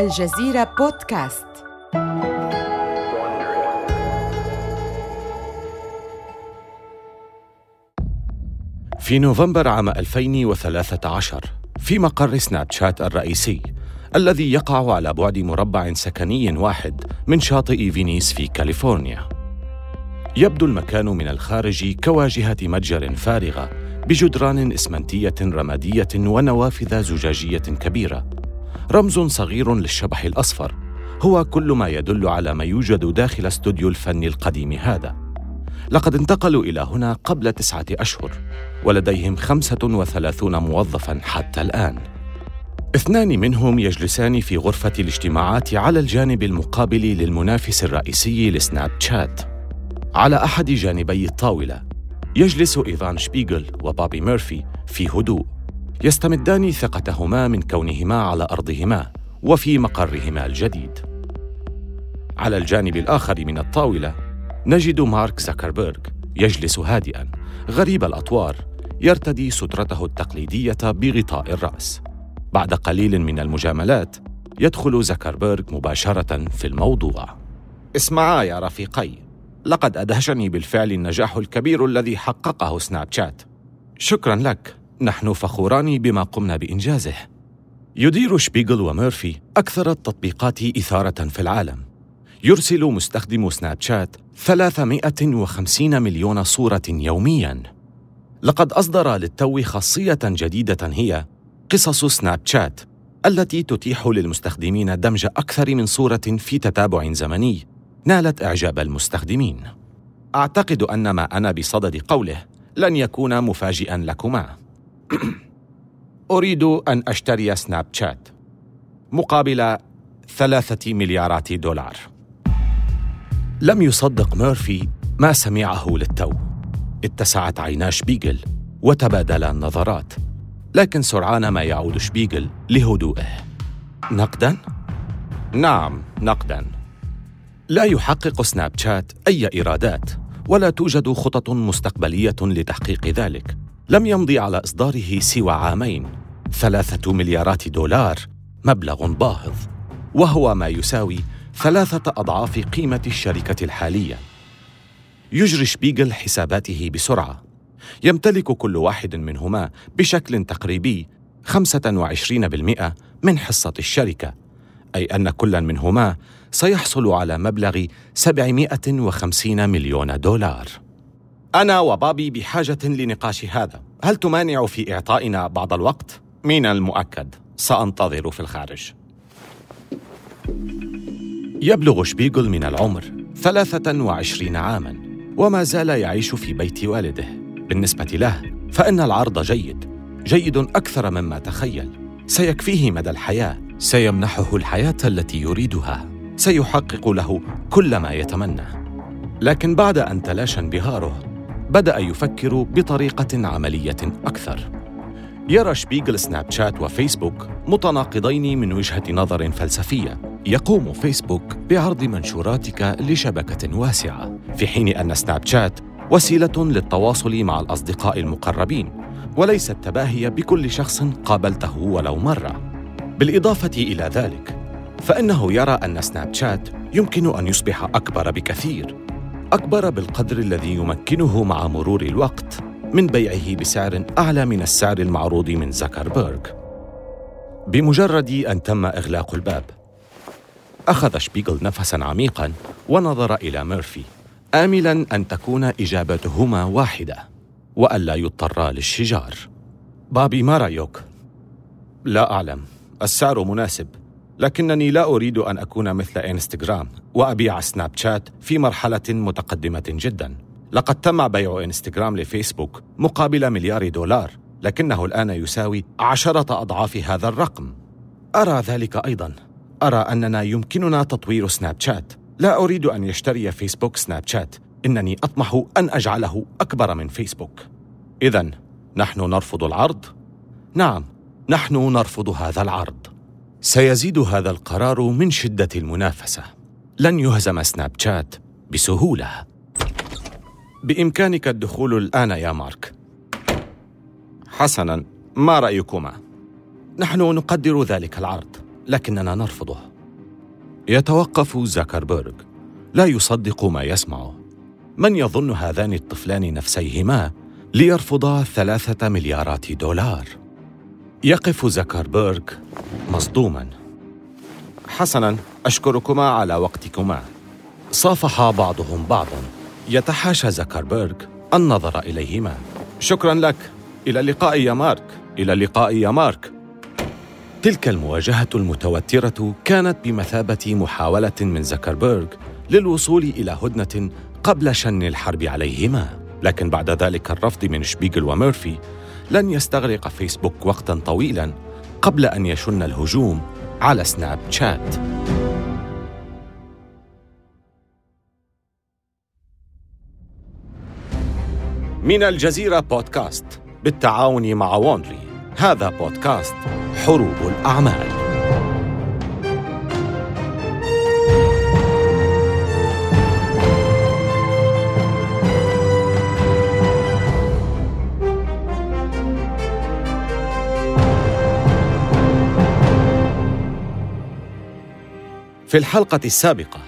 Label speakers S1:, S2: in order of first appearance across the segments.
S1: الجزيرة بودكاست.
S2: في نوفمبر عام 2013 في مقر سناب شات الرئيسي الذي يقع على بعد مربع سكني واحد من شاطئ فينيس في كاليفورنيا. يبدو المكان من الخارج كواجهة متجر فارغة بجدران إسمنتية رمادية ونوافذ زجاجية كبيرة. رمز صغير للشبح الأصفر. هو كل ما يدل على ما يوجد داخل استوديو الفن القديم هذا. لقد انتقلوا إلى هنا قبل تسعة أشهر ولديهم خمسة وثلاثون موظفا حتى الآن. اثنان منهم يجلسان في غرفة الاجتماعات على الجانب المقابل للمنافس الرئيسي لسناب شات. على أحد جانبي الطاولة يجلس إيفان شبيغل وبابي ميرفي في هدوء. يستمدان ثقتهما من كونهما على أرضهما وفي مقرهما الجديد. على الجانب الآخر من الطاولة نجد مارك زكربيرغ يجلس هادئا غريب الأطوار يرتدي سترته التقليدية بغطاء الرأس. بعد قليل من المجاملات يدخل زكربيرغ مباشرة في الموضوع. اسمعا يا رفيقي لقد أدهشني بالفعل النجاح الكبير الذي حققه سناب شات. شكرا لك. نحن فخوران بما قمنا بإنجازه. يدير شبيغل وميرفي أكثر التطبيقات إثارة في العالم. يرسل مستخدم سناب شات 350 مليون صورة يومياً. لقد أصدر للتو خاصية جديدة هي قصص سناب شات التي تتيح للمستخدمين دمج أكثر من صورة في تتابع زمني نالت إعجاب المستخدمين. أعتقد أن ما أنا بصدد قوله لن يكون مفاجئا لكما. أريد أن أشتري سناب شات مقابل ثلاثة مليارات دولار. لم يصدق ميرفي ما سمعه للتو. اتسعت عينا شبيغل وتبادلا النظرات لكن سرعان ما يعود شبيغل لهدوئه. نقدا؟ نعم نقدا. لا يحقق سناب شات أي إيرادات ولا توجد خطط مستقبلية لتحقيق ذلك. لم يمضي على إصداره سوى عامين. ثلاثة مليارات دولار مبلغ باهظ. وهو ما يساوي ثلاثة أضعاف قيمة الشركة الحالية. يجري شبيغل حساباته بسرعة. يمتلك كل واحد منهما بشكل تقريبي 25% من حصة الشركة. أي أن كل منهما سيحصل على مبلغ 750 مليون دولار. أنا وبابي بحاجة لنقاش هذا. هل تمانع في إعطائنا بعض الوقت؟ من المؤكد. سأنتظر في الخارج. يبلغ شبيغل من العمر 23 عاماً وما زال يعيش في بيت والده. بالنسبة له فإن العرض جيد. جيد أكثر مما تخيل. سيكفيه مدى الحياة. سيمنحه الحياة التي يريدها. سيحقق له كل ما يتمنى. لكن بعد أن تلاشى انبهاره بدأ يفكر بطريقة عملية أكثر. يرى شبيغل سناب شات وفيسبوك متناقضين من وجهة نظر فلسفية. يقوم فيسبوك بعرض منشوراتك لشبكة واسعة في حين أن سناب شات وسيلة للتواصل مع الأصدقاء المقربين وليس التباهي بكل شخص قابلته ولو مرة. بالإضافة إلى ذلك فإنه يرى أن سناب شات يمكن أن يصبح أكبر بكثير. أكبر بالقدر الذي يمكنه مع مرور الوقت من بيعه بسعر أعلى من السعر المعروض من زكربيرغ بمجرد أن تم إغلاق الباب أخذ شبيغل نفسا عميقا ونظر إلى ميرفي آملا أن تكون إجابتهما واحدة وألا يضطرا للشجار. بابي ما رأيك؟ لا أعلم. السعر مناسب. لكنني لا أريد أن أكون مثل إنستغرام وأبيع سناب شات في مرحلة متقدمة جدا. لقد تم بيع إنستغرام لفيسبوك مقابل مليار دولار لكنه الآن يساوي عشرة أضعاف هذا الرقم. أرى ذلك أيضا. أرى أننا يمكننا تطوير سناب شات. لا أريد أن يشتري فيسبوك سناب شات. إنني أطمح أن أجعله أكبر من فيسبوك. إذا نحن نرفض العرض؟ نعم نحن نرفض هذا العرض. سيزيد هذا القرار من شدة المنافسة. لن يهزم سناب شات بسهولة. بإمكانك الدخول الآن يا مارك. حسنا ما رأيكما؟ نحن نقدر ذلك العرض لكننا نرفضه. يتوقف زكربيرغ لا يصدق ما يسمعه من يظن هذان الطفلان نفسيهما ليرفضا ثلاثة مليارات دولار؟ يقف زكربيرغ مصدوما. حسنا أشكركما على وقتكما. صافحا بعضهم بعضا. يتحاشى زكربيرغ النظر إليهما. شكرا لك. إلى اللقاء يا مارك. إلى اللقاء يا مارك. تلك المواجهة المتوترة كانت بمثابة محاولة من زكربيرغ للوصول إلى هدنة قبل شن الحرب عليهما. لكن بعد ذلك الرفض من شبيغل وميرفي لن يستغرق فيسبوك وقتا طويلا قبل أن يشن الهجوم على سناب شات. من الجزيرة بودكاست بالتعاون مع وونري هذا بودكاست حروب الأعمال. في الحلقة السابقة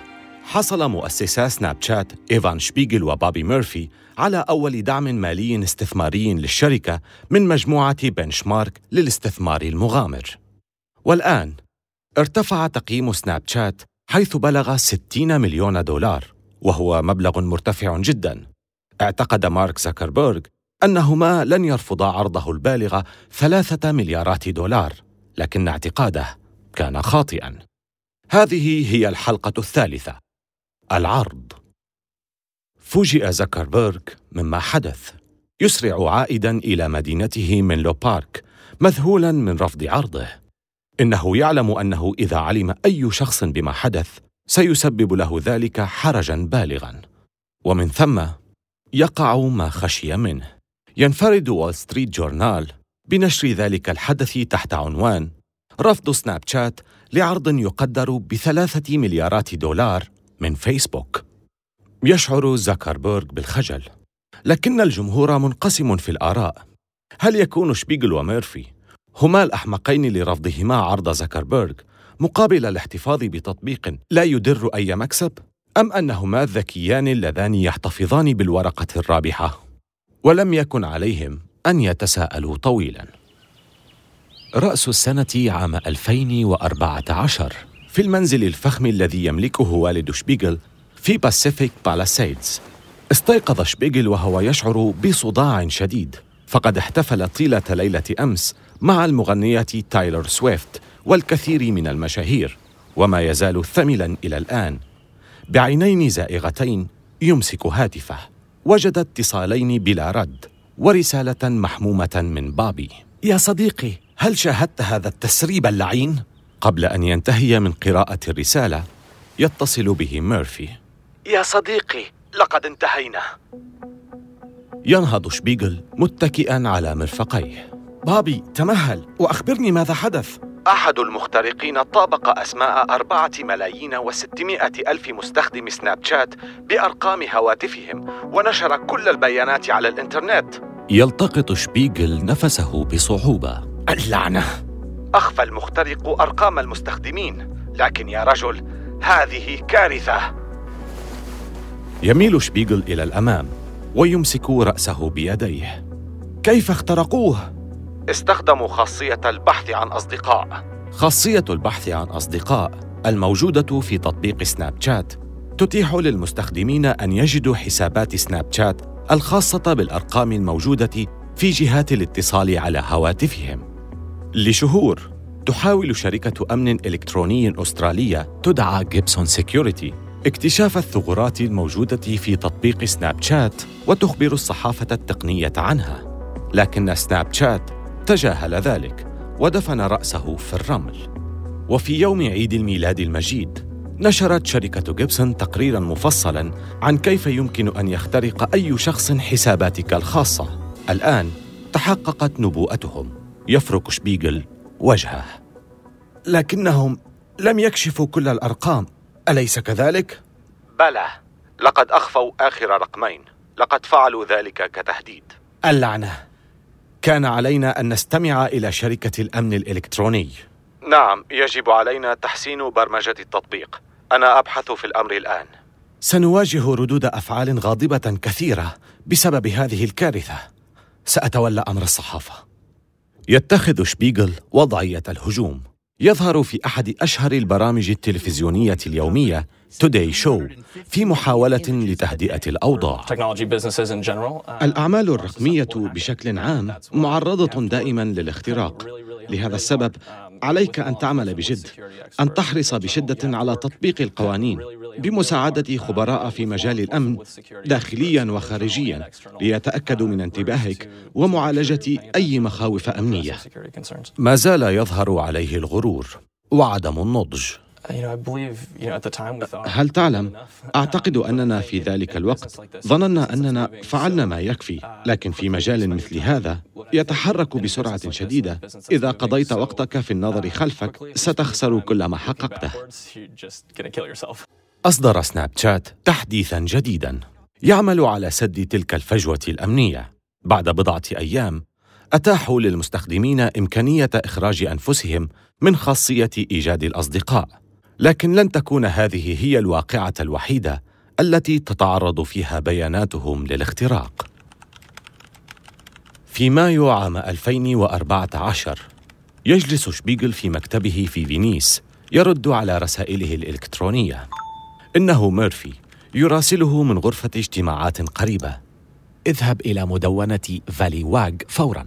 S2: حصل مؤسسا سناب شات إيفان شبيغل وبابي ميرفي على أول دعم مالي استثماري للشركة من مجموعة بنش مارك للاستثمار المغامر. والآن ارتفع تقييم سناب شات حيث بلغ 60 مليون دولار وهو مبلغ مرتفع جدا. اعتقد مارك زكربيرغ أنهما لن يرفضا عرضه البالغ ثلاثة مليارات دولار لكن اعتقاده كان خاطئا. هذه هي الحلقة الثالثة. العرض. فوجئ زكربيرغ مما حدث. يسرع عائدا إلى مدينته منلو بارك مذهولا من رفض عرضه. إنه يعلم أنه إذا علم أي شخص بما حدث سيسبب له ذلك حرجا بالغا. ومن ثم يقع ما خشي منه. ينفرد وول ستريت جورنال بنشر ذلك الحدث تحت عنوان رفض سناب شات لعرض يقدر بثلاثة مليارات دولار من فيسبوك يشعر زكربيرغ بالخجل لكن الجمهور منقسم في الآراء هل يكون شبيغل وميرفي هما الأحمقين لرفضهما عرض زكربيرغ مقابل الاحتفاظ بتطبيق لا يدر أي مكسب؟ أم أنهما الذكيان اللذان يحتفظان بالورقة الرابحة؟ ولم يكن عليهم أن يتساءلوا طويلاً رأس السنة عام 2014 في المنزل الفخم الذي يملكه والد شبيغل في باسيفيك بالاسيدز استيقظ شبيغل وهو يشعر بصداع شديد. فقد احتفل طيلة ليلة أمس مع المغنية تايلر سويفت والكثير من المشاهير وما يزال ثملا إلى الآن. بعينين زائغتين يمسك هاتفه. وجد اتصالين بلا رد ورسالة محمومة من بابي. يا صديقي هل شاهدت هذا التسريب اللعين؟ قبل أن ينتهي من قراءة الرسالة يتصل به ميرفي.
S3: يا صديقي لقد انتهينا.
S2: ينهض شبيغل متكئا على مرفقيه. بابي تمهل وأخبرني ماذا حدث.
S3: أحد المخترقين طابق أسماء أربعة ملايين وستمائة ألف مستخدم سناب شات بأرقام هواتفهم ونشر كل البيانات على الإنترنت.
S2: يلتقط شبيغل نفسه بصعوبة.
S3: اللعنة. أخفى المخترق أرقام المستخدمين. لكن يا رجل هذه كارثة.
S2: يميل شبيغل إلى الأمام ويمسك رأسه بيديه. كيف اخترقوه؟
S3: استخدموا خاصية البحث عن أصدقاء.
S2: خاصية البحث عن أصدقاء الموجودة في تطبيق سناب شات تتيح للمستخدمين أن يجدوا حسابات سناب شات الخاصة بالأرقام الموجودة في جهات الاتصال على هواتفهم. لشهور. تحاول شركة أمن إلكتروني أسترالية تدعى جيبسون سيكيورتي اكتشاف الثغرات الموجودة في تطبيق سناب شات وتخبر الصحافة التقنية عنها. لكن سناب شات تجاهل ذلك ودفن رأسه في الرمل. وفي يوم عيد الميلاد المجيد نشرت شركة جيبسون تقريرا مفصلا عن كيف يمكن أن يخترق أي شخص حساباتك الخاصة. الآن تحققت نبوءتهم. يفرك شبيغل وجهه. لكنهم لم يكشفوا كل الأرقام. أليس كذلك؟
S3: بلى لقد أخفوا آخر رقمين. لقد فعلوا ذلك كتهديد.
S2: اللعنة. كان علينا أن نستمع إلى شركة الأمن الإلكتروني.
S3: نعم يجب علينا تحسين برمجة التطبيق. أنا أبحث في الأمر الآن.
S2: سنواجه ردود أفعال غاضبة كثيرة بسبب هذه الكارثة. سأتولى أمر الصحافة. يتخذ شبيغل وضعية الهجوم. يظهر في أحد أشهر البرامج التلفزيونية اليومية توداي شو في محاولة لتهدئة الأوضاع. الأعمال الرقمية بشكل عام معرضة دائما للاختراق. لهذا السبب عليك أن تعمل بجد أن تحرص بشدة على تطبيق القوانين. بمساعدة خبراء في مجال الأمن داخليا وخارجيا ليتأكدوا من انتباهك ومعالجة أي مخاوف أمنية. ما زال يظهر عليه الغرور وعدم النضج. هل تعلم؟ أعتقد أننا في ذلك الوقت ظننا أننا فعلنا ما يكفي لكن في مجال مثل هذا يتحرك بسرعة شديدة. إذا قضيت وقتك في النظر خلفك ستخسر كل ما حققته. أصدر سناب شات تحديثا جديدا يعمل على سد تلك الفجوة الأمنية. بعد بضعة أيام اتاحوا للمستخدمين إمكانية إخراج أنفسهم من خاصية إيجاد الأصدقاء. لكن لن تكون هذه هي الواقعة الوحيدة التي تتعرض فيها بياناتهم للاختراق. في مايو عام 2014 يجلس شبيغل في مكتبه في فينيس يرد على رسائله الإلكترونية. إنه ميرفي يراسله من غرفة اجتماعات قريبة. اذهب إلى مدونة فالي واغ فوراً.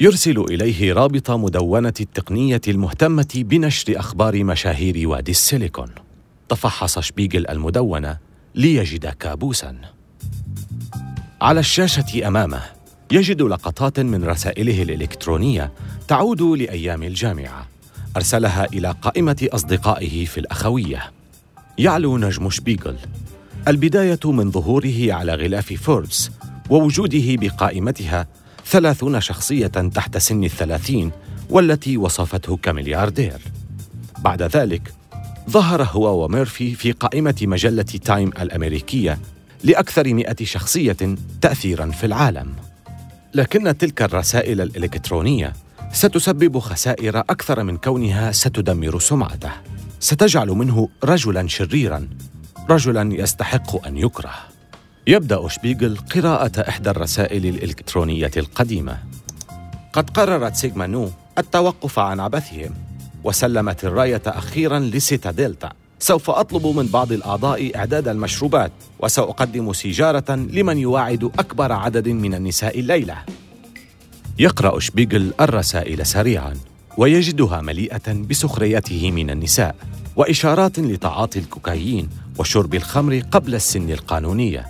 S2: يرسل إليه رابط مدونة التقنية المهتمة بنشر أخبار مشاهير وادي السيليكون. تفحص شبيغل المدونة ليجد كابوسا. على الشاشة أمامه يجد لقطات من رسائله الإلكترونية تعود لأيام الجامعة. أرسلها إلى قائمة أصدقائه في الأخوية. يعلو نجم شبيغل. البداية من ظهوره على غلاف فوربس ووجوده بقائمتها ثلاثون شخصية تحت سن الثلاثين والتي وصفته كملياردير. بعد ذلك ظهر هو وميرفي في قائمة مجلة تايم الأمريكية لأكثر مئة شخصية تأثيراً في العالم. لكن تلك الرسائل الإلكترونية ستسبب خسائر أكثر من كونها ستدمر سمعته. ستجعل منه رجلاً شريراً رجلاً يستحق أن يكره. يبدأ شبيغل قراءة إحدى الرسائل الإلكترونية القديمة. قد قررت سيغما نو التوقف عن عبثهم وسلمت الراية أخيرا لسيتا دلتا. سوف أطلب من بعض الأعضاء إعداد المشروبات وسأقدم سيجارة لمن يواعد أكبر عدد من النساء الليلة. يقرأ شبيغل الرسائل سريعا. ويجدها مليئة بسخريته من النساء وإشارات لتعاطي الكوكايين وشرب الخمر قبل السن القانونية.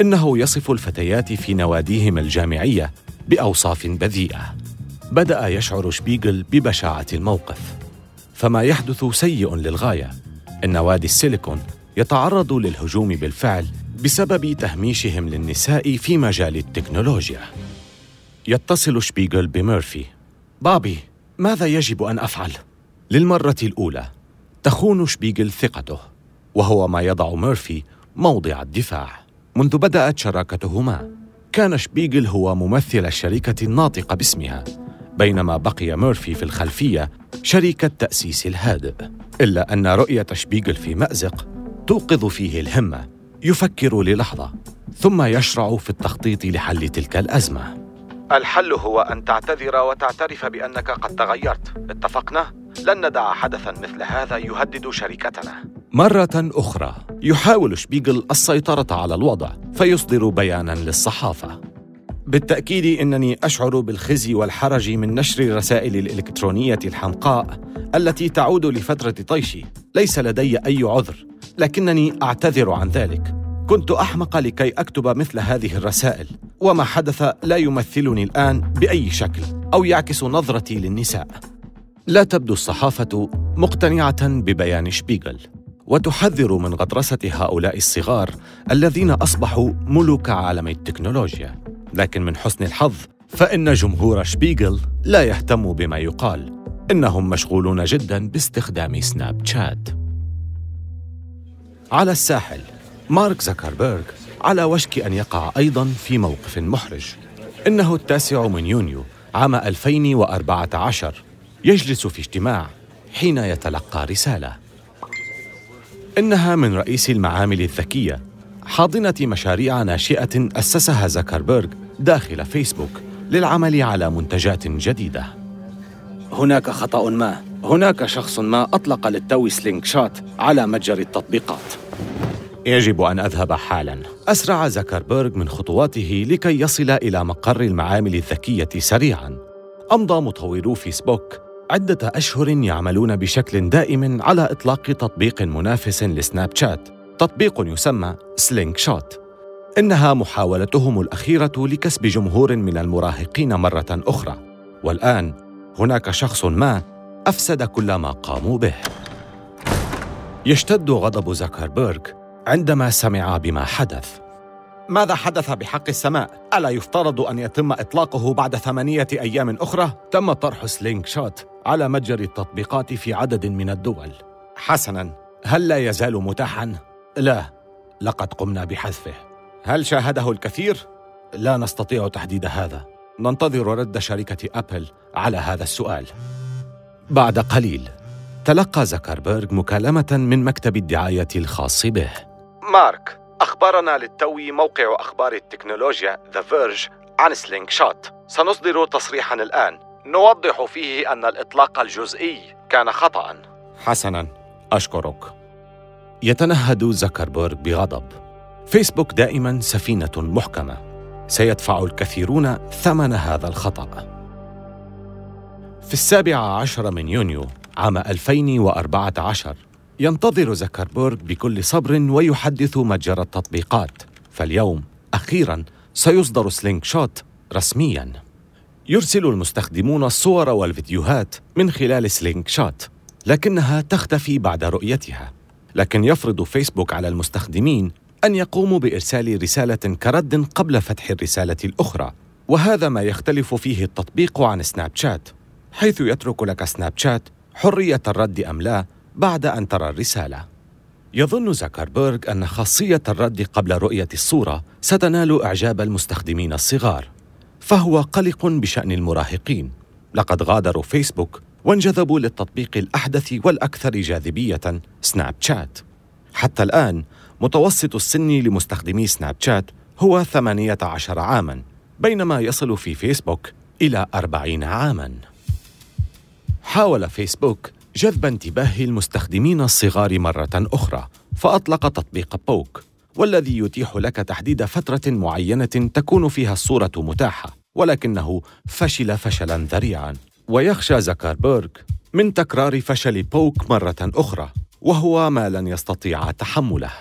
S2: إنه يصف الفتيات في نواديهم الجامعية بأوصاف بذيئة. بدأ يشعر شبيغل ببشاعة الموقف. فما يحدث سيء للغاية إن وادي السيليكون يتعرض للهجوم بالفعل بسبب تهميشهم للنساء في مجال التكنولوجيا. يتصل شبيغل بميرفي. بوبي! ماذا يجب أن أفعل؟ للمرة الأولى تخون شبيغل ثقته وهو ما يضع ميرفي موضع الدفاع. منذ بدأت شراكتهما كان شبيغل هو ممثل الشركة الناطقة باسمها بينما بقي ميرفي في الخلفية شريك التأسيس الهادئ. إلا أن رؤية شبيغل في مأزق توقظ فيه الهمة يفكر للحظة ثم يشرع في التخطيط لحل تلك الأزمة.
S3: الحل هو أن تعتذر وتعترف بأنك قد تغيرت. اتفقنا؟ لن ندع حدثا مثل هذا يهدد شركتنا.
S2: مرة أخرى يحاول شبيغل السيطرة على الوضع فيصدر بيانا للصحافة. بالتأكيد إنني أشعر بالخزي والحرج من نشر الرسائل الإلكترونية الحمقاء التي تعود لفترة طيشي. ليس لدي أي عذر لكنني أعتذر عن ذلك. كنت أحمق لكي أكتب مثل هذه الرسائل وما حدث لا يمثلني الآن بأي شكل أو يعكس نظرتي للنساء. لا تبدو الصحافة مقتنعة ببيان شبيغل وتحذر من غطرسة هؤلاء الصغار الذين أصبحوا ملوك عالم التكنولوجيا. لكن من حسن الحظ فإن جمهور شبيغل لا يهتم بما يقال إنهم مشغولون جدا باستخدام سناب شات. على الساحل مارك زكربيرغ على وشك أن يقع أيضا في موقف محرج. إنه التاسع من يونيو عام 2014 يجلس في اجتماع حين يتلقى رسالة. إنها من رئيس المعامل الذكية حاضنة مشاريع ناشئة أسسها زكربيرغ داخل فيسبوك للعمل على منتجات جديدة.
S3: هناك خطأ ما. هناك شخص ما أطلق للتو Slingshot على متجر التطبيقات.
S2: يجب أن أذهب حالا. أسرع زكربيرغ من خطواته لكي يصل إلى مقر المعامل الذكية سريعا. أمضى مطورو فيسبوك عدة أشهر يعملون بشكل دائم على إطلاق تطبيق منافس لسناب شات. تطبيق يسمى Slingshot إنها محاولتهم الأخيرة لكسب جمهور من المراهقين مرة أخرى. والآن هناك شخص ما أفسد كل ما قاموا به. يشتد غضب زكربيرغ عندما سمع بما حدث ماذا حدث بحق السماء؟ ألا يفترض أن يتم إطلاقه بعد ثمانية أيام أخرى؟ تم طرح Slingshot على متجر التطبيقات في عدد من الدول حسناً هل لا يزال متاحاً؟ لا لقد قمنا بحذفه هل شاهده الكثير؟ لا نستطيع تحديد هذا ننتظر رد شركة أبل على هذا السؤال بعد قليل تلقى زكربيرغ مكالمة من مكتب الدعاية الخاص به
S3: مارك أخبرنا للتو موقع أخبار التكنولوجيا The Verge عن Slingshot سنصدر تصريحا الآن. نوضح فيه أن الإطلاق الجزئي كان خطأ
S2: حسنا. أشكرك. يتنهد زكربيرغ بغضب. فيسبوك دائما سفينة محكمة. سيدفع الكثيرون ثمن هذا الخطأ. في السابع عشر من يونيو عام 2014 ينتظر زكربيرغ بكل صبر ويحدث متجر التطبيقات. فاليوم أخيرا سيصدر Slingshot رسميا. يرسل المستخدمون الصور والفيديوهات من خلال Slingshot لكنها تختفي بعد رؤيتها. لكن يفرض فيسبوك على المستخدمين أن يقوموا بإرسال رسالة كرد قبل فتح الرسالة الأخرى. وهذا ما يختلف فيه التطبيق عن سناب شات حيث يترك لك سناب شات حرية الرد أم لا بعد أن ترى الرسالة. يظن زكربيرغ أن خاصية الرد قبل رؤية الصورة ستنال إعجاب المستخدمين الصغار فهو قلق بشأن المراهقين. لقد غادروا فيسبوك وانجذبوا للتطبيق الأحدث والأكثر جاذبية سناب شات. حتى الآن متوسط السن لمستخدمي سناب شات هو 18 عاماً بينما يصل في فيسبوك إلى 40 عاماً. حاول فيسبوك جذب انتباه المستخدمين الصغار مرة أخرى فأطلق تطبيق Poke والذي يتيح لك تحديد فترة معينة تكون فيها الصورة متاحة ولكنه فشل فشلا ذريعا. ويخشى زكربيرغ من تكرار فشل Poke مرة أخرى وهو ما لن يستطيع تحمله.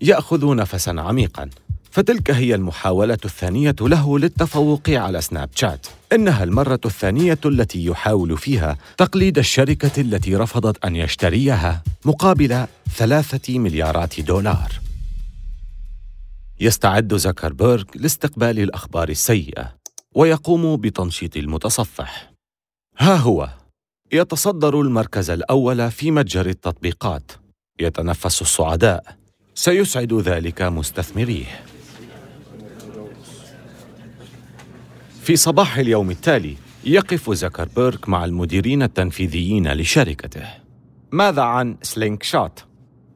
S2: يأخذ نفسا عميقا فتلك هي المحاولة الثانية له للتفوق على سناب شات. إنها المرة الثانية التي يحاول فيها تقليد الشركة التي رفضت أن يشتريها مقابل ثلاثة مليارات دولار. يستعد زكربيرغ لاستقبال الأخبار السيئة ويقوم بتنشيط المتصفح. ها هو يتصدر المركز الأول في متجر التطبيقات يتنفس الصعداء سيسعد ذلك مستثمريه. في صباح اليوم التالي يقف زكربيرغ مع المديرين التنفيذيين لشركته ماذا عن Slingshot؟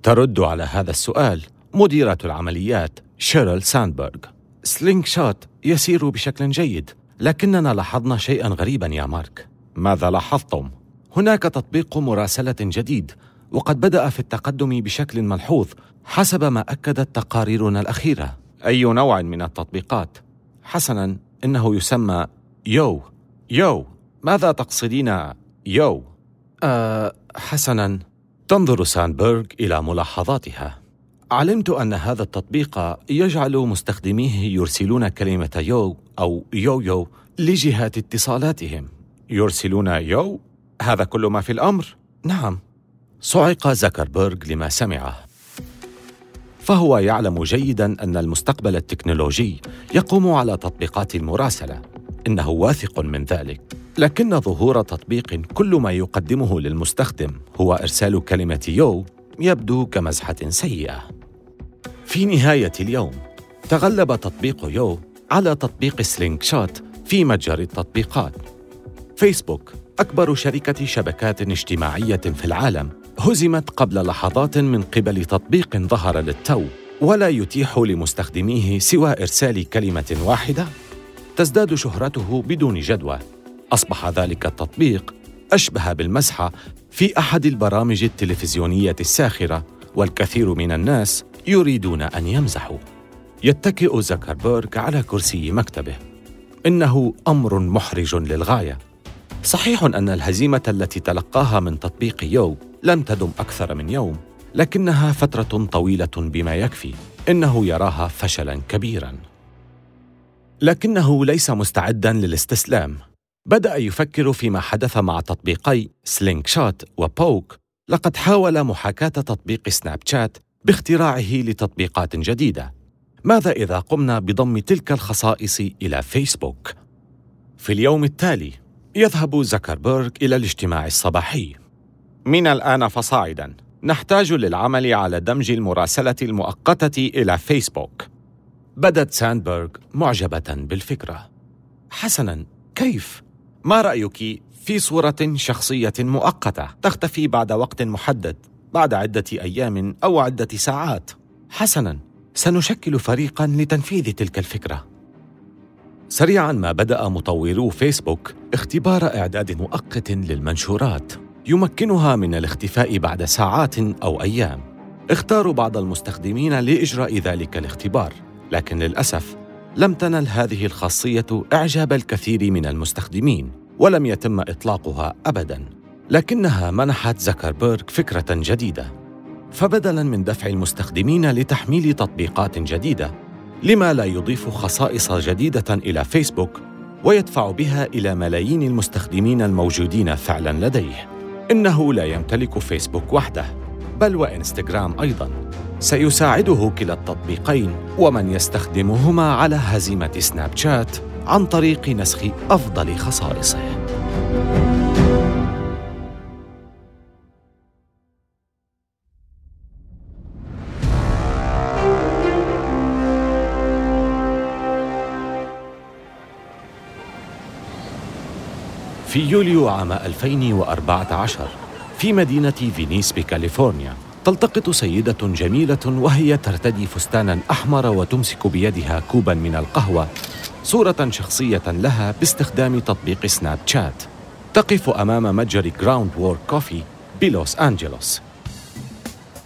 S2: ترد على هذا السؤال مديرة العمليات شيرل ساندبرغ Slingshot يسير بشكل جيد لكننا لاحظنا شيئا غريبا يا مارك ماذا لاحظتم؟ هناك تطبيق مراسلة جديد وقد بدأ في التقدم بشكل ملحوظ حسب ما أكدت تقاريرنا الأخيرة أي نوع من التطبيقات؟ حسنا إنه يسمى Yo. Yo. ماذا تقصدين Yo؟ أه حسنا. تنظر ساندبرغ إلى ملاحظاتها. علمت أن هذا التطبيق يجعل مستخدميه يرسلون كلمة Yo أو Yo Yo لجهات اتصالاتهم. يرسلون Yo؟ هذا كل ما في الأمر؟ نعم. صعق زكربيرغ لما سمعه. فهو يعلم جيدا أن المستقبل التكنولوجي يقوم على تطبيقات المراسلة. إنه واثق من ذلك. لكن ظهور تطبيق كل ما يقدمه للمستخدم هو إرسال كلمة Yo يبدو كمزحة سيئة. في نهاية اليوم تغلب تطبيق Yo على تطبيق Slingshot في متجر التطبيقات. فيسبوك أكبر شركة شبكات اجتماعية في العالم هزمت قبل لحظات من قبل تطبيق ظهر للتو ولا يتيح لمستخدميه سوى إرسال كلمة واحدة. تزداد شهرته بدون جدوى. أصبح ذلك التطبيق أشبه بالمسحة في أحد البرامج التلفزيونية الساخرة والكثير من الناس يريدون أن يمزحوا. يتكئ زكربيرغ على كرسي مكتبه. إنه أمر محرج للغاية. صحيح أن الهزيمة التي تلقاها من تطبيق يو لم تدم أكثر من يوم لكنها فترة طويلة بما يكفي إنه يراها فشلاً كبيراً. لكنه ليس مستعداً للاستسلام. بدأ يفكر فيما حدث مع تطبيقي سلينك شوت وبوك. لقد حاول محاكاة تطبيق سناب شات باختراعه لتطبيقات جديدة. ماذا إذا قمنا بضم تلك الخصائص إلى فيسبوك؟ في اليوم التالي يذهب زكربيرغ إلى الاجتماع الصباحي. من الآن فصاعدا. نحتاج للعمل على دمج المراسلة المؤقتة إلى فيسبوك. بدت ساندبرغ معجبة بالفكرة. حسنا كيف؟ ما رأيك في صورة شخصية مؤقتة تختفي بعد وقت محدد بعد عدة أيام أو عدة ساعات؟ حسنا سنشكل فريقا لتنفيذ تلك الفكرة. سريعا ما بدأ مطورو فيسبوك اختبار إعداد مؤقت للمنشورات. يمكنها من الاختفاء بعد ساعات أو أيام. اختاروا بعض المستخدمين لإجراء ذلك الاختبار لكن للأسف لم تنل هذه الخاصية إعجاب الكثير من المستخدمين ولم يتم إطلاقها ابدا. لكنها منحت زكربيرغ فكرة جديدة. فبدلا من دفع المستخدمين لتحميل تطبيقات جديدة لما لا يضيف خصائص جديدة إلى فيسبوك ويدفع بها إلى ملايين المستخدمين الموجودين فعلا لديه. إنه لا يمتلك فيسبوك وحده بل وإنستغرام أيضا. سيساعده كلا التطبيقين ومن يستخدمهما على هزيمة سناب شات عن طريق نسخ أفضل خصائصه. في يوليو عام 2014 في مدينة فينيس بكاليفورنيا تلتقط سيدة جميلة وهي ترتدي فستانا أحمر وتمسك بيدها كوبا من القهوة صورة شخصية لها باستخدام تطبيق سناب شات تقف أمام متجر Groundwork Coffee بلوس أنجلوس.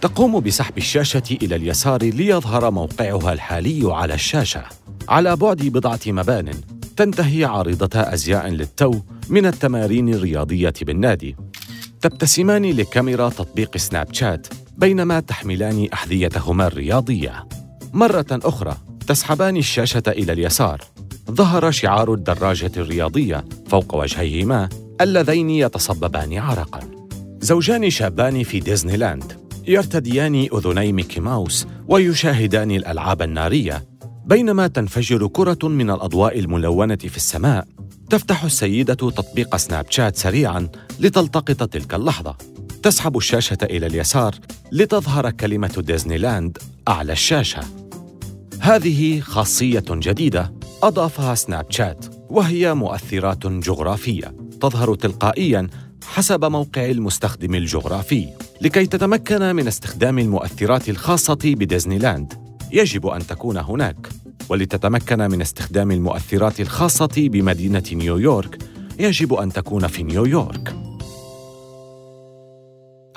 S2: تقوم بسحب الشاشة إلى اليسار ليظهر موقعها الحالي على الشاشة على بعد بضعة مبان. تنتهي عارضة أزياء للتو من التمارين الرياضية بالنادي. تبتسمان لكاميرا تطبيق سناب شات بينما تحملان أحذيتهما الرياضية. مرة أخرى تسحبان الشاشة إلى اليسار. ظهر شعار الدراجة الرياضية فوق وجهيهما اللذين يتصببان عرقا. زوجان شابان في ديزني لاند. يرتديان أذني ميكي ماوس ويشاهدان الألعاب النارية بينما تنفجر كرة من الأضواء الملونة في السماء تفتح السيدة تطبيق سناب شات سريعا لتلتقط تلك اللحظة. تسحب الشاشة إلى اليسار لتظهر كلمة ديزني لاند أعلى الشاشة. هذه خاصية جديدة أضافها سناب شات وهي مؤثرات جغرافية تظهر تلقائيا حسب موقع المستخدم الجغرافي لكي تتمكن من استخدام المؤثرات الخاصة بديزني لاند يجب أن تكون هناك ولتتمكن من استخدام المؤثرات الخاصة بمدينة نيويورك يجب أن تكون في نيويورك.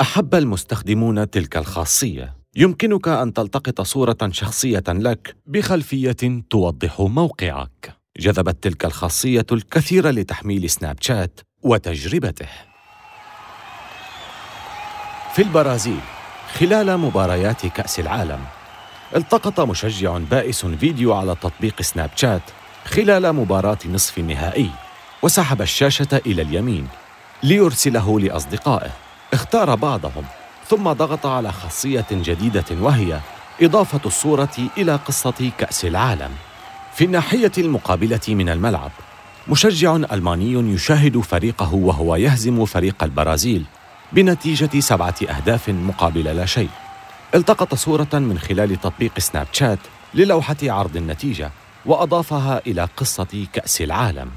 S2: أحب المستخدمون تلك الخاصية. يمكنك أن تلتقط صورة شخصية لك بخلفية توضح موقعك. جذبت تلك الخاصية الكثير لتحميل سناب شات وتجربته. في البرازيل خلال مباريات كأس العالم التقط مشجع بائس فيديو على تطبيق سناب شات خلال مباراة نصف النهائي وسحب الشاشة إلى اليمين ليرسله لأصدقائه. اختار بعضهم ثم ضغط على خاصية جديدة وهي إضافة الصورة إلى قصة كأس العالم. في الناحية المقابلة من الملعب مشجع ألماني يشاهد فريقه وهو يهزم فريق البرازيل بنتيجة سبعة أهداف مقابل لا شيء. التقط صورة من خلال تطبيق سناب شات للوحة عرض النتيجة وأضافها إلى قصة كأس العالم.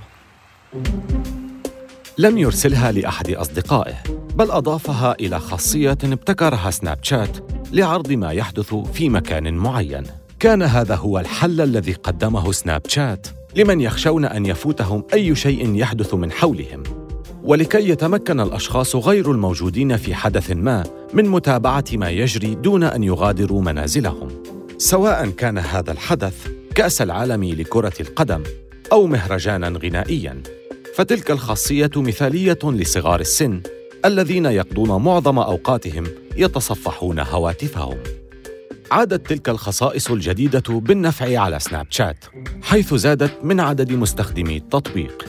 S2: لم يرسلها لأحد أصدقائه بل أضافها إلى خاصية ابتكرها سناب شات لعرض ما يحدث في مكان معين كان هذا هو الحل الذي قدمه سناب شات لمن يخشون أن يفوتهم أي شيء يحدث من حولهم ولكي يتمكن الأشخاص غير الموجودين في حدث ما من متابعة ما يجري دون أن يغادروا منازلهم. سواء كان هذا الحدث كأس العالم لكرة القدم أو مهرجانا غنائيا. فتلك الخاصية مثالية لصغار السن الذين يقضون معظم أوقاتهم يتصفحون هواتفهم. عادت تلك الخصائص الجديدة بالنفع على سناب شات حيث زادت من عدد مستخدمي التطبيق.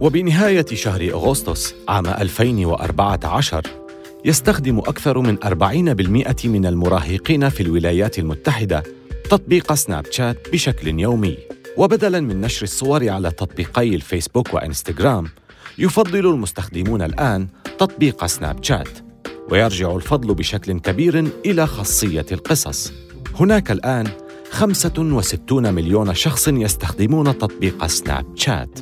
S2: وبنهاية شهر أغسطس عام 2014 يستخدم أكثر من 40% من المراهقين في الولايات المتحدة تطبيق سناب شات بشكل يومي. وبدلاً من نشر الصور على تطبيقي الفيسبوك وإنستغرام يفضل المستخدمون الآن تطبيق سناب شات ويرجع الفضل بشكل كبير إلى خاصية القصص. هناك الآن 65 مليون شخص يستخدمون تطبيق سناب شات.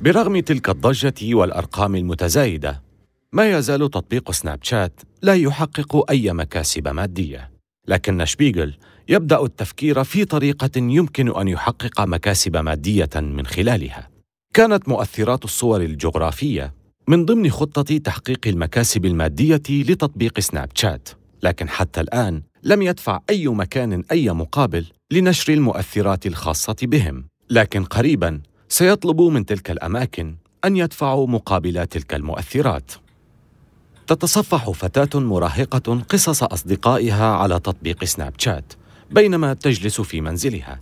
S2: برغم تلك الضجة والأرقام المتزايدة، ما يزال تطبيق سناب شات لا يحقق أي مكاسب مادية، لكن شبيغل يبدأ التفكير في طريقة يمكن أن يحقق مكاسب مادية من خلالها. كانت مؤثرات الصور الجغرافية من ضمن خطة تحقيق المكاسب المادية لتطبيق سناب شات، لكن حتى الآن لم يدفع أي مكان أي مقابل لنشر المؤثرات الخاصة بهم، لكن قريباً سيطلب من تلك الأماكن أن يدفعوا مقابل تلك المؤثرات. تتصفح فتاة مراهقة قصص أصدقائها على تطبيق سناب شات بينما تجلس في منزلها.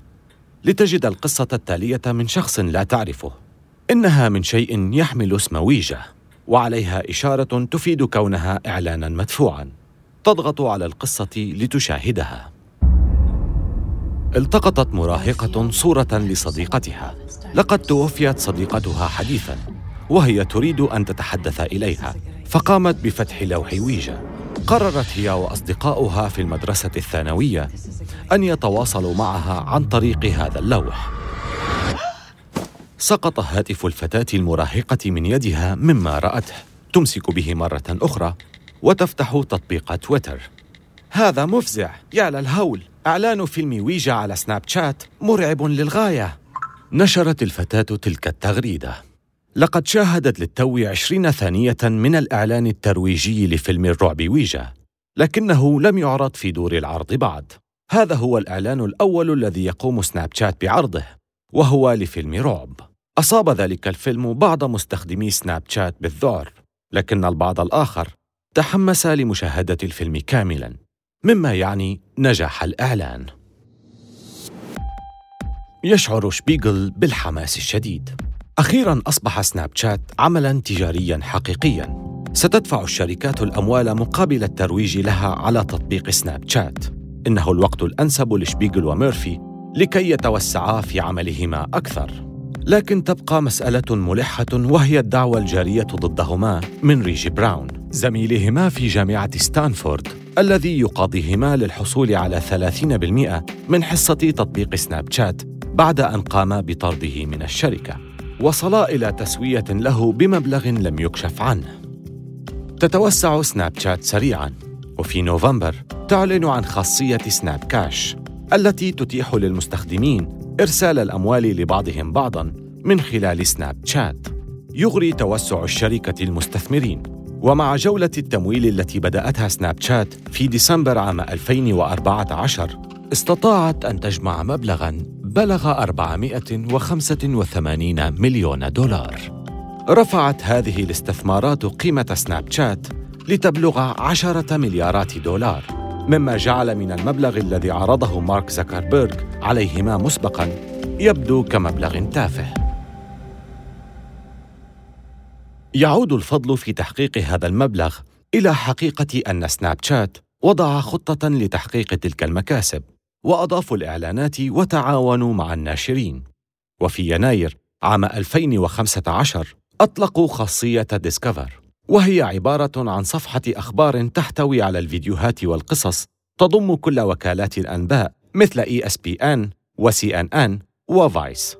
S2: لتجد القصة التالية من شخص لا تعرفه. إنها من شيء يحمل اسم ويجا وعليها إشارة تفيد كونها إعلانا مدفوعا. تضغط على القصة لتشاهدها. التقطت مراهقة صورة لصديقتها. لقد توفيت صديقتها حديثا وهي تريد أن تتحدث إليها. فقامت بفتح لوح ويجا. قررت هي وأصدقاؤها في المدرسة الثانوية أن يتواصلوا معها عن طريق هذا اللوح. سقط هاتف الفتاة المراهقة من يدها مما رأته. تمسك به مرة أخرى وتفتح تطبيق تويتر. هذا مفزع. يا للهول. إعلان فيلم ويجا على سناب شات مرعب للغاية. نشرت الفتاة تلك التغريدة. لقد شاهدت للتو عشرين ثانية من الإعلان الترويجي لفيلم الرعب ويجا لكنه لم يعرض في دور العرض بعد. هذا هو الإعلان الأول الذي يقوم سناب شات بعرضه وهو لفيلم رعب. أصاب ذلك الفيلم بعض مستخدمي سناب شات بالذعر لكن البعض الآخر تحمس لمشاهدة الفيلم كاملاً مما يعني نجاح الإعلان. يشعر شبيغل بالحماس الشديد. أخيرا أصبح سناب شات عملا تجاريا حقيقيا. ستدفع الشركات الأموال مقابل الترويج لها على تطبيق سناب شات إنه الوقت الأنسب لشبيغل وميرفي لكي يتوسعا في عملهما أكثر. لكن تبقى مسألة ملحة وهي الدعوى الجارية ضدهما من ريجي براون. زميلهما في جامعة ستانفورد الذي يقاضيهما للحصول على 30% من حصة تطبيق سناب شات بعد أن قام بطرده من الشركة. وصلا إلى تسوية له بمبلغ لم يكشف عنه. تتوسع سناب شات سريعاً وفي نوفمبر تعلن عن خاصية سناب كاش التي تتيح للمستخدمين إرسال الأموال لبعضهم بعضاً من خلال سناب شات. يغري توسع الشركة المستثمرين ومع جولة التمويل التي بدأتها سناب شات في ديسمبر عام 2014 استطاعت أن تجمع مبلغاً بلغ 485 مليون دولار. رفعت هذه الاستثمارات قيمة سناب شات لتبلغ عشرة مليارات دولار مما جعل من المبلغ الذي عرضه مارك زكربيرغ عليهما مسبقاً يبدو كمبلغ تافه يعود الفضل في تحقيق هذا المبلغ إلى حقيقة أن سناب شات وضع خطة لتحقيق تلك المكاسب وأضافوا الإعلانات وتعاونوا مع الناشرين. وفي يناير عام 2015 أطلقوا خاصية Discover وهي عبارة عن صفحة أخبار تحتوي على الفيديوهات والقصص تضم كل وكالات الأنباء مثل ESPN و CNN و Vice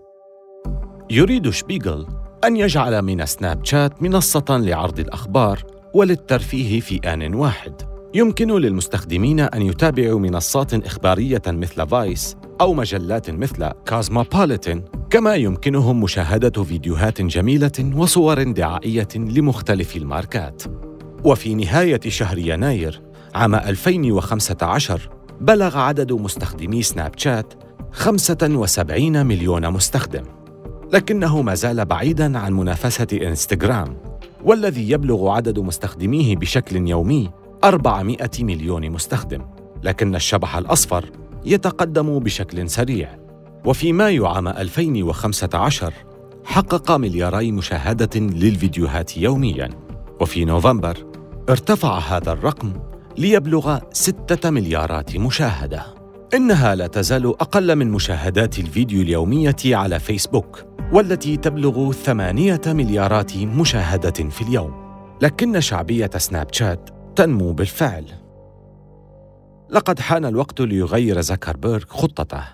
S2: يريد شبيغل أن يجعل من سناب شات منصة لعرض الأخبار وللترفيه في آن واحد. يمكن للمستخدمين أن يتابعوا منصات إخبارية مثل Vice أو مجلات مثل Cosmopolitan كما يمكنهم مشاهدة فيديوهات جميلة وصور دعائية لمختلف الماركات. وفي نهاية شهر يناير عام 2015 بلغ عدد مستخدمي سناب شات 75 مليون مستخدم. لكنه ما زال بعيداً عن منافسة إنستغرام والذي يبلغ عدد مستخدميه بشكل يومي 400 مليون مستخدم لكن الشبح الأصفر يتقدم بشكل سريع. وفي مايو عام 2015 حقق ملياري مشاهدة للفيديوهات يومياً. وفي نوفمبر ارتفع هذا الرقم ليبلغ ستة مليارات مشاهدة. إنها لا تزال أقل من مشاهدات الفيديو اليومية على فيسبوك والتي تبلغ ثمانية مليارات مشاهدة في اليوم. لكن شعبية سناب شات تنمو بالفعل. لقد حان الوقت ليغير زكربيرغ خطته.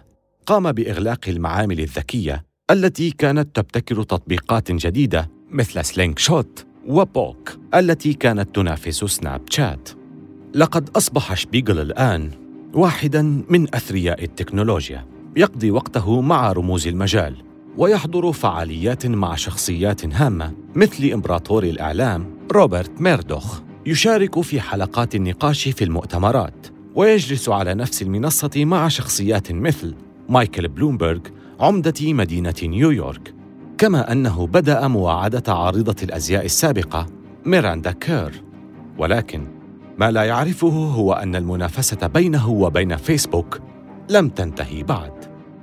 S2: قام بإغلاق المعامل الذكية التي كانت تبتكر تطبيقات جديدة مثل سلينك شوت وبوك التي كانت تنافس سناب شات. لقد أصبح شبيغل الآن واحدا من أثرياء التكنولوجيا. يقضي وقته مع رموز المجال ويحضر فعاليات مع شخصيات هامة مثل إمبراطور الإعلام روبرت ميردوخ. يشارك في حلقات النقاش في المؤتمرات ويجلس على نفس المنصة مع شخصيات مثل مايكل بلومبرغ عمدة مدينة نيويورك كما أنه بدأ مواعدة عارضة الأزياء السابقة ميراندا كير. ولكن ما لا يعرفه هو أن المنافسة بينه وبين فيسبوك لم تنتهي بعد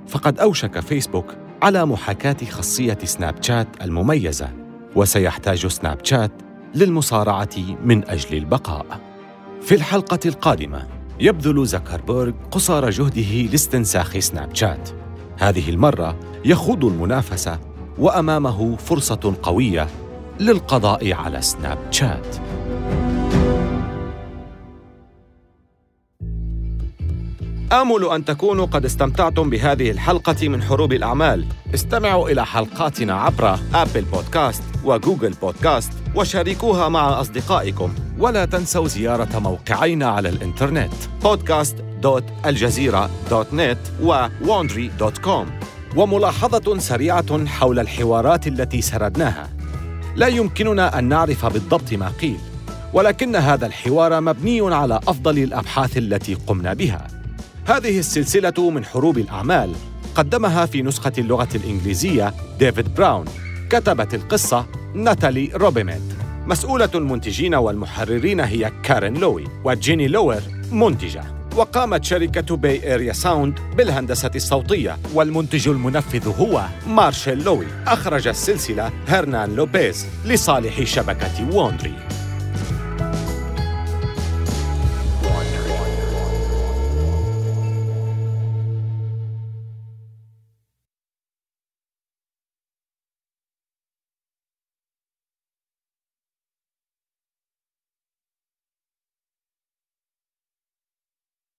S2: فقد أوشك فيسبوك على محاكاة خاصية سناب شات المميزة وسيحتاج سناب شات للمصارعة من أجل البقاء. في الحلقة القادمة يبذل زكربيرغ قصارى جهده لاستنساخ سناب شات. هذه المرة يخوض المنافسة وأمامه فرصة قوية للقضاء على سناب شات. آمل أن تكونوا قد استمتعتم بهذه الحلقة من حروب الأعمال. استمعوا إلى حلقاتنا عبر أبل بودكاست وجوجل بودكاست وشاركوها مع أصدقائكم. ولا تنسوا زيارة موقعينا على الإنترنت podcast.aljazeera.net وwandry.com وملاحظة سريعة حول الحوارات التي سردناها. لا يمكننا أن نعرف بالضبط ما قيل ولكن هذا الحوار مبني على أفضل الأبحاث التي قمنا بها. هذه السلسلة من حروب الأعمال قدمها في نسخة اللغة الإنجليزية ديفيد براون كتبت القصة ناتالي روبيميد مسؤولة المنتجين والمحررين هي كارين لوي وجيني لوير منتجة. وقامت شركة Bay Area Sound بالهندسة الصوتية والمنتج المنفذ هو مارشيل لوي. أخرج السلسلة هرنان لوبيز لصالح شبكة Wondery